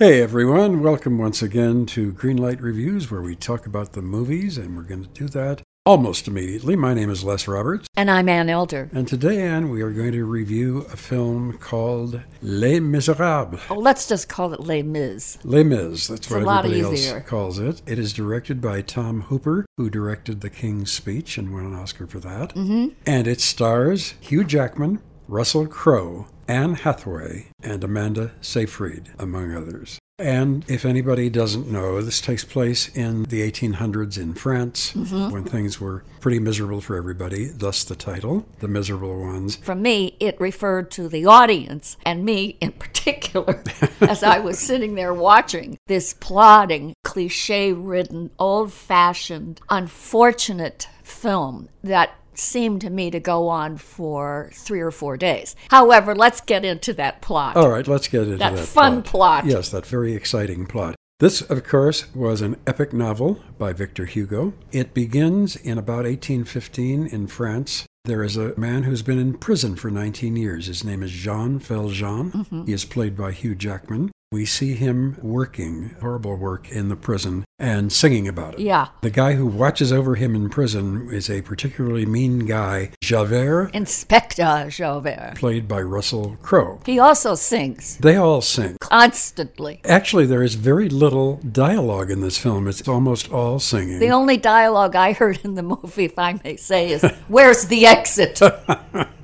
Hey everyone, welcome once again to Greenlight Reviews, where we talk about the movies, and we're going to do that almost immediately. My name is Les Roberts, And I'm Ann Elder. and today, Anne, we are going to review a film called Les Miserables. Oh, let's just call it Les Mis. Les Mis, that's what a everybody else calls it. It is directed by Tom Hooper, who directed The King's Speech and won an Oscar for that. Mm-hmm. And it stars Hugh Jackman, Russell Crowe, Anne Hathaway, and Amanda Seyfried, among others. And if anybody doesn't know, this takes place in the 1800s in France Mm-hmm. when things were pretty miserable for everybody, thus the title, The Miserable Ones. For me, it referred to the audience and me in particular as I was sitting there watching this plodding, cliche ridden, old fashioned, unfortunate film that seemed to me to go on for three or four days. However, let's get into that plot. All right, let's get into that, That fun plot. Yes, that very exciting plot. This, of course, was an epic novel by Victor Hugo. It begins in about 1815 in France. There is a man who's been in prison for 19 years. His name is Jean Valjean. Mm-hmm. He is played by Hugh Jackman. We see him working, horrible work, in the prison and singing about it. Yeah. The guy who watches over him in prison is a particularly mean guy, Javert, Inspector Javert. played by Russell Crowe. He also sings They all sing. constantly. Actually, there is very little dialogue in this film. It's almost all singing. The only dialogue I heard in the movie, if I may say, is "Where's the exit?"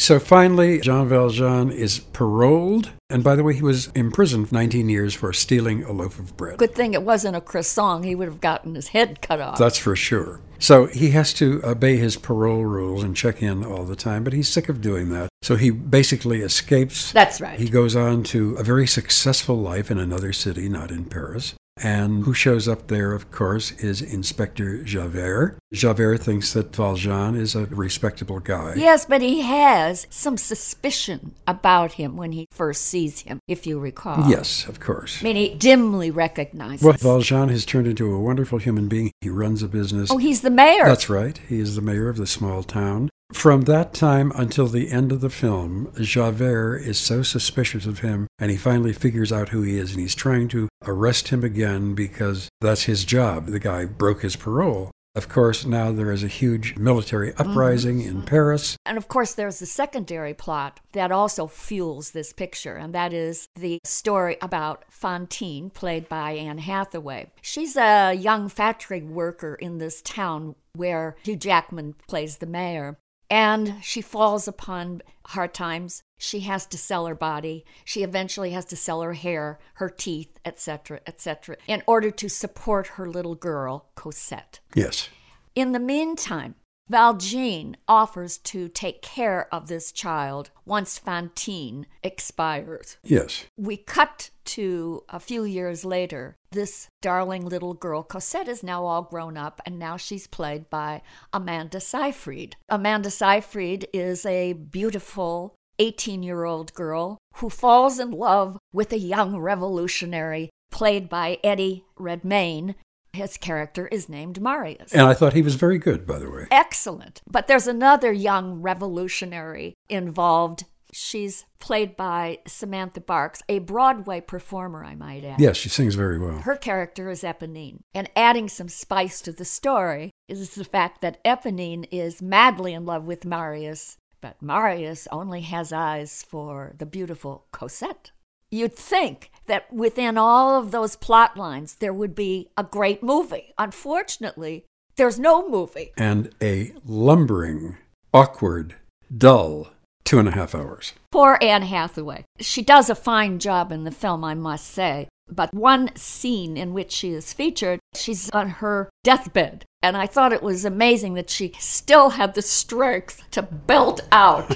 so finally, Jean Valjean is paroled. And by the way, he was imprisoned 19 years for stealing a loaf of bread. Good thing it wasn't a croissant; he would have gotten his head cut off. That's for sure. So he has to obey his parole rules and check in all the time, but he's sick of doing that. So he basically escapes. That's right. He goes on to a very successful life in another city, not in Paris. And who shows up there, of course, is Inspector Javert. Javert thinks that Valjean is a respectable guy. Yes, but he has some suspicion about him when he first sees him, if you recall. Yes, of course. I mean, he dimly recognizes. Well, Valjean has turned into a wonderful human being. He runs a business. oh, he's the mayor. That's right. He is the mayor of the small town. From that time until the end of the film, Javert is so suspicious of him, and he finally figures out who he is, and he's trying to arrest him again because that's his job. The guy broke his parole. Of course, now there is a huge military mm-hmm. uprising in Paris. And of course, there's the secondary plot that also fuels this picture, and that is the story about Fantine, played by Anne Hathaway. She's a young factory worker in this town where Hugh Jackman plays the mayor. And she falls upon hard times. She has to sell her body. She eventually has to sell her hair, her teeth, etc., etc., in order to support her little girl, Cosette. Yes. In the meantime, Valjean offers to take care of this child once Fantine expires. Yes. We cut to a few years later. This darling little girl, Cosette, is now all grown up, and now she's played by Amanda Seyfried. Amanda Seyfried is a beautiful 18 year old girl who falls in love with a young revolutionary played by Eddie Redmayne. His character is named Marius. And I thought he was very good, by the way. Excellent. But there's another young revolutionary involved. She's played by Samantha Barks, a Broadway performer, I might add. Yes, she sings very well. Her character is Eponine. And adding some spice to the story is the fact that Eponine is madly in love with Marius, but Marius only has eyes for the beautiful Cosette. You'd think that within all of those plot lines there would be a great movie. Unfortunately, there's no movie. And a lumbering, awkward, dull two and a half hours. Poor Anne Hathaway. She does a fine job in the film, I must say. But one scene in which she is featured, she's on her deathbed. And I thought it was amazing that she still had the strength to belt out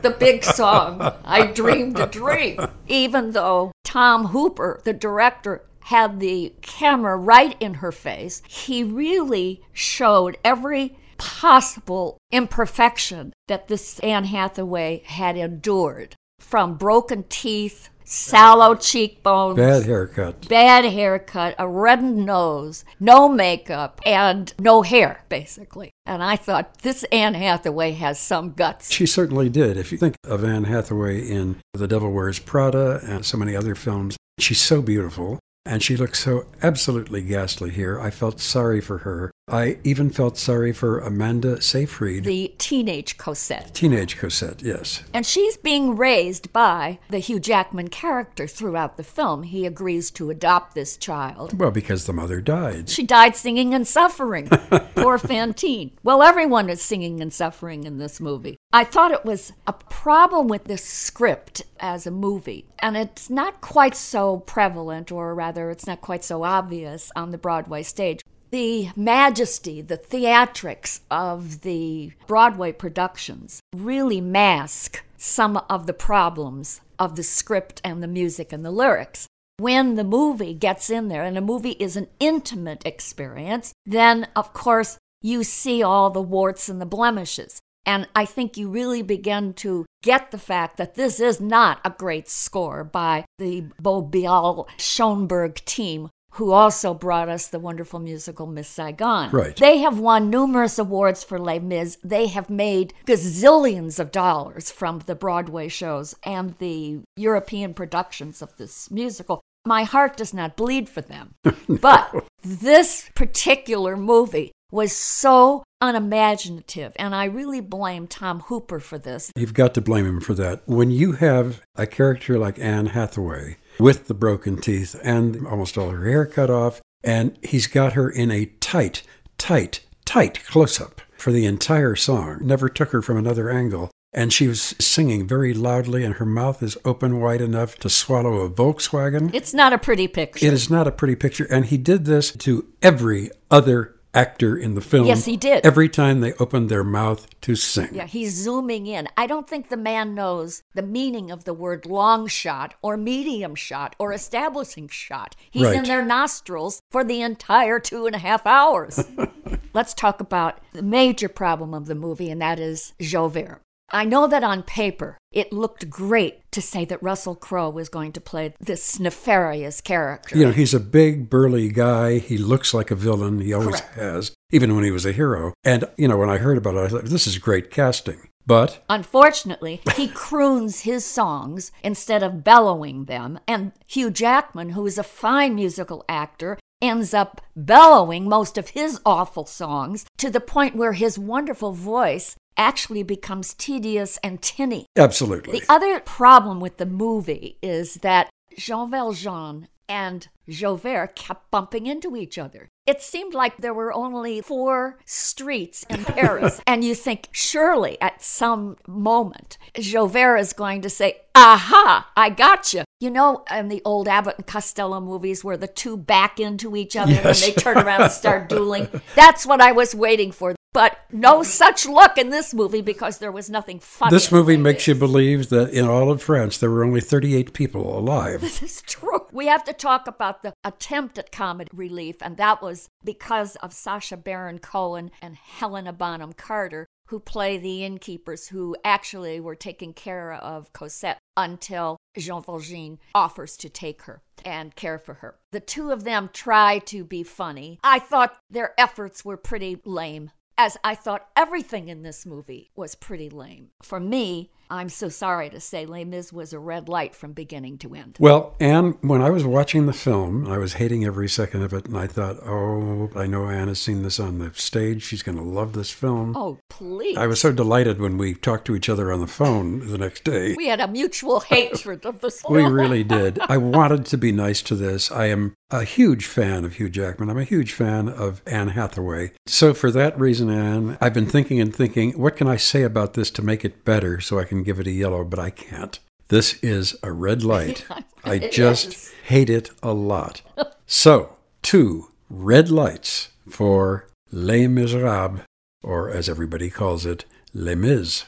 the big song, I Dreamed a Dream. Even though Tom Hooper, the director, had the camera right in her face, he really showed every possible imperfection that this Anne Hathaway had endured from broken teeth, sallow cheekbones, Bad haircut. bad haircut, a reddened nose, no makeup, and no hair, basically. And I thought, this Anne Hathaway has some guts. She certainly did. If you think of Anne Hathaway in The Devil Wears Prada and so many other films, She's so beautiful. And she looks so absolutely ghastly here. I felt sorry for her. I even felt sorry for Amanda Seyfried. The teenage Cosette. Teenage Cosette, yes. And she's being raised by the Hugh Jackman character throughout the film. He agrees to adopt this child. Well, because the mother died. She died singing and suffering. Poor Fantine. Well, everyone is singing and suffering in this movie. I thought it was a problem with the script as a movie, and it's not quite so prevalent, or rather, it's not quite so obvious on the Broadway stage the majesty, the theatrics of the Broadway productions really mask some of the problems of the script and the music and the lyrics. When the movie gets in there, and a movie is an intimate experience, then of course you see all the warts and the blemishes. And I think you really begin to get the fact that this is not a great score by the Boublil Schoenberg team, who also brought us the wonderful musical Miss Saigon. Right. They have won numerous awards for Les Mis. They have made gazillions of dollars from the Broadway shows and the European productions of this musical. My heart does not bleed for them. no. But this particular movie was so unimaginative, and I really blame Tom Hooper for this. You've got to blame him for that. When you have a character like Anne Hathaway, with the broken teeth and almost all her hair cut off. And he's got her in a tight, tight, tight close up for the entire song. Never took her from another angle. And she was singing very loudly, and her mouth is open wide enough to swallow a Volkswagen. It's not a pretty picture. It is not a pretty picture. And he did this to every other actor in the film. Yes, he did. Every time they opened their mouth to sing. Yeah, he's zooming in. I don't think the man knows the meaning of the word long shot or medium shot or establishing shot. He's Right. in their nostrils for the entire two and a half hours. Let's talk about the major problem of the movie, and that is Javert. I know that on paper it looked great to say that Russell Crowe was going to play this nefarious character. You know, he's a big, burly guy. He looks like a villain. He always Correct. has, even when he was a hero. And, you know, when I heard about it, I thought, this is great casting. But Unfortunately, he croons his songs instead of bellowing them, and Hugh Jackman, who is a fine musical actor, ends up bellowing most of his awful songs to the point where his wonderful voice actually becomes tedious and tinny. absolutely. The other problem with the movie is that Jean Valjean and Javert kept bumping into each other. It seemed like there were only four streets in Paris, and you think surely at some moment Javert is going to say, Aha, I got you. You know, in the old Abbott and Costello movies where the two back into each other Yes. and they turn around and start dueling. That's what I was waiting for. But no such luck in this movie because there was nothing funny. this movie makes you believe that in all of France, there were only 38 people alive. This is true. We have to talk about the attempt at comedy relief, and that was because of Sacha Baron Cohen and Helena Bonham Carter, who play the innkeepers who actually were taking care of Cosette until Jean Valjean offers to take her and care for her. The two of them try to be funny. I thought their efforts were pretty lame. As I thought everything in this movie was pretty lame. For me, I'm so sorry to say Les Mis was a red light from beginning to end. Well, Anne, when I was watching the film, I was hating every second of it, and I thought, oh, I know Anne has seen this on the stage. She's going to love this film. Oh, please. I was so delighted when we talked to each other on the phone the next day. we had a mutual hatred of this We really did. I wanted to be nice to this. I am a huge fan of Hugh Jackman. I'm a huge fan of Anne Hathaway. So, for that reason, Anne, I've been thinking and thinking, what can I say about this to make it better so I can give it a yellow, but I can't. This is a red light. I just is. hate it a lot. So, two red lights for Les Miserables, or as everybody calls it, Les Mis.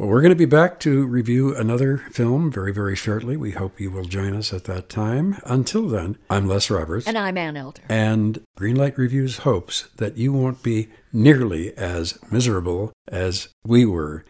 Well, we're going to be back to review another film very, very shortly. We hope you will join us at that time. Until then, I'm Les Roberts. And I'm Ann Elder. And Greenlight Reviews hopes that you won't be nearly as miserable as we were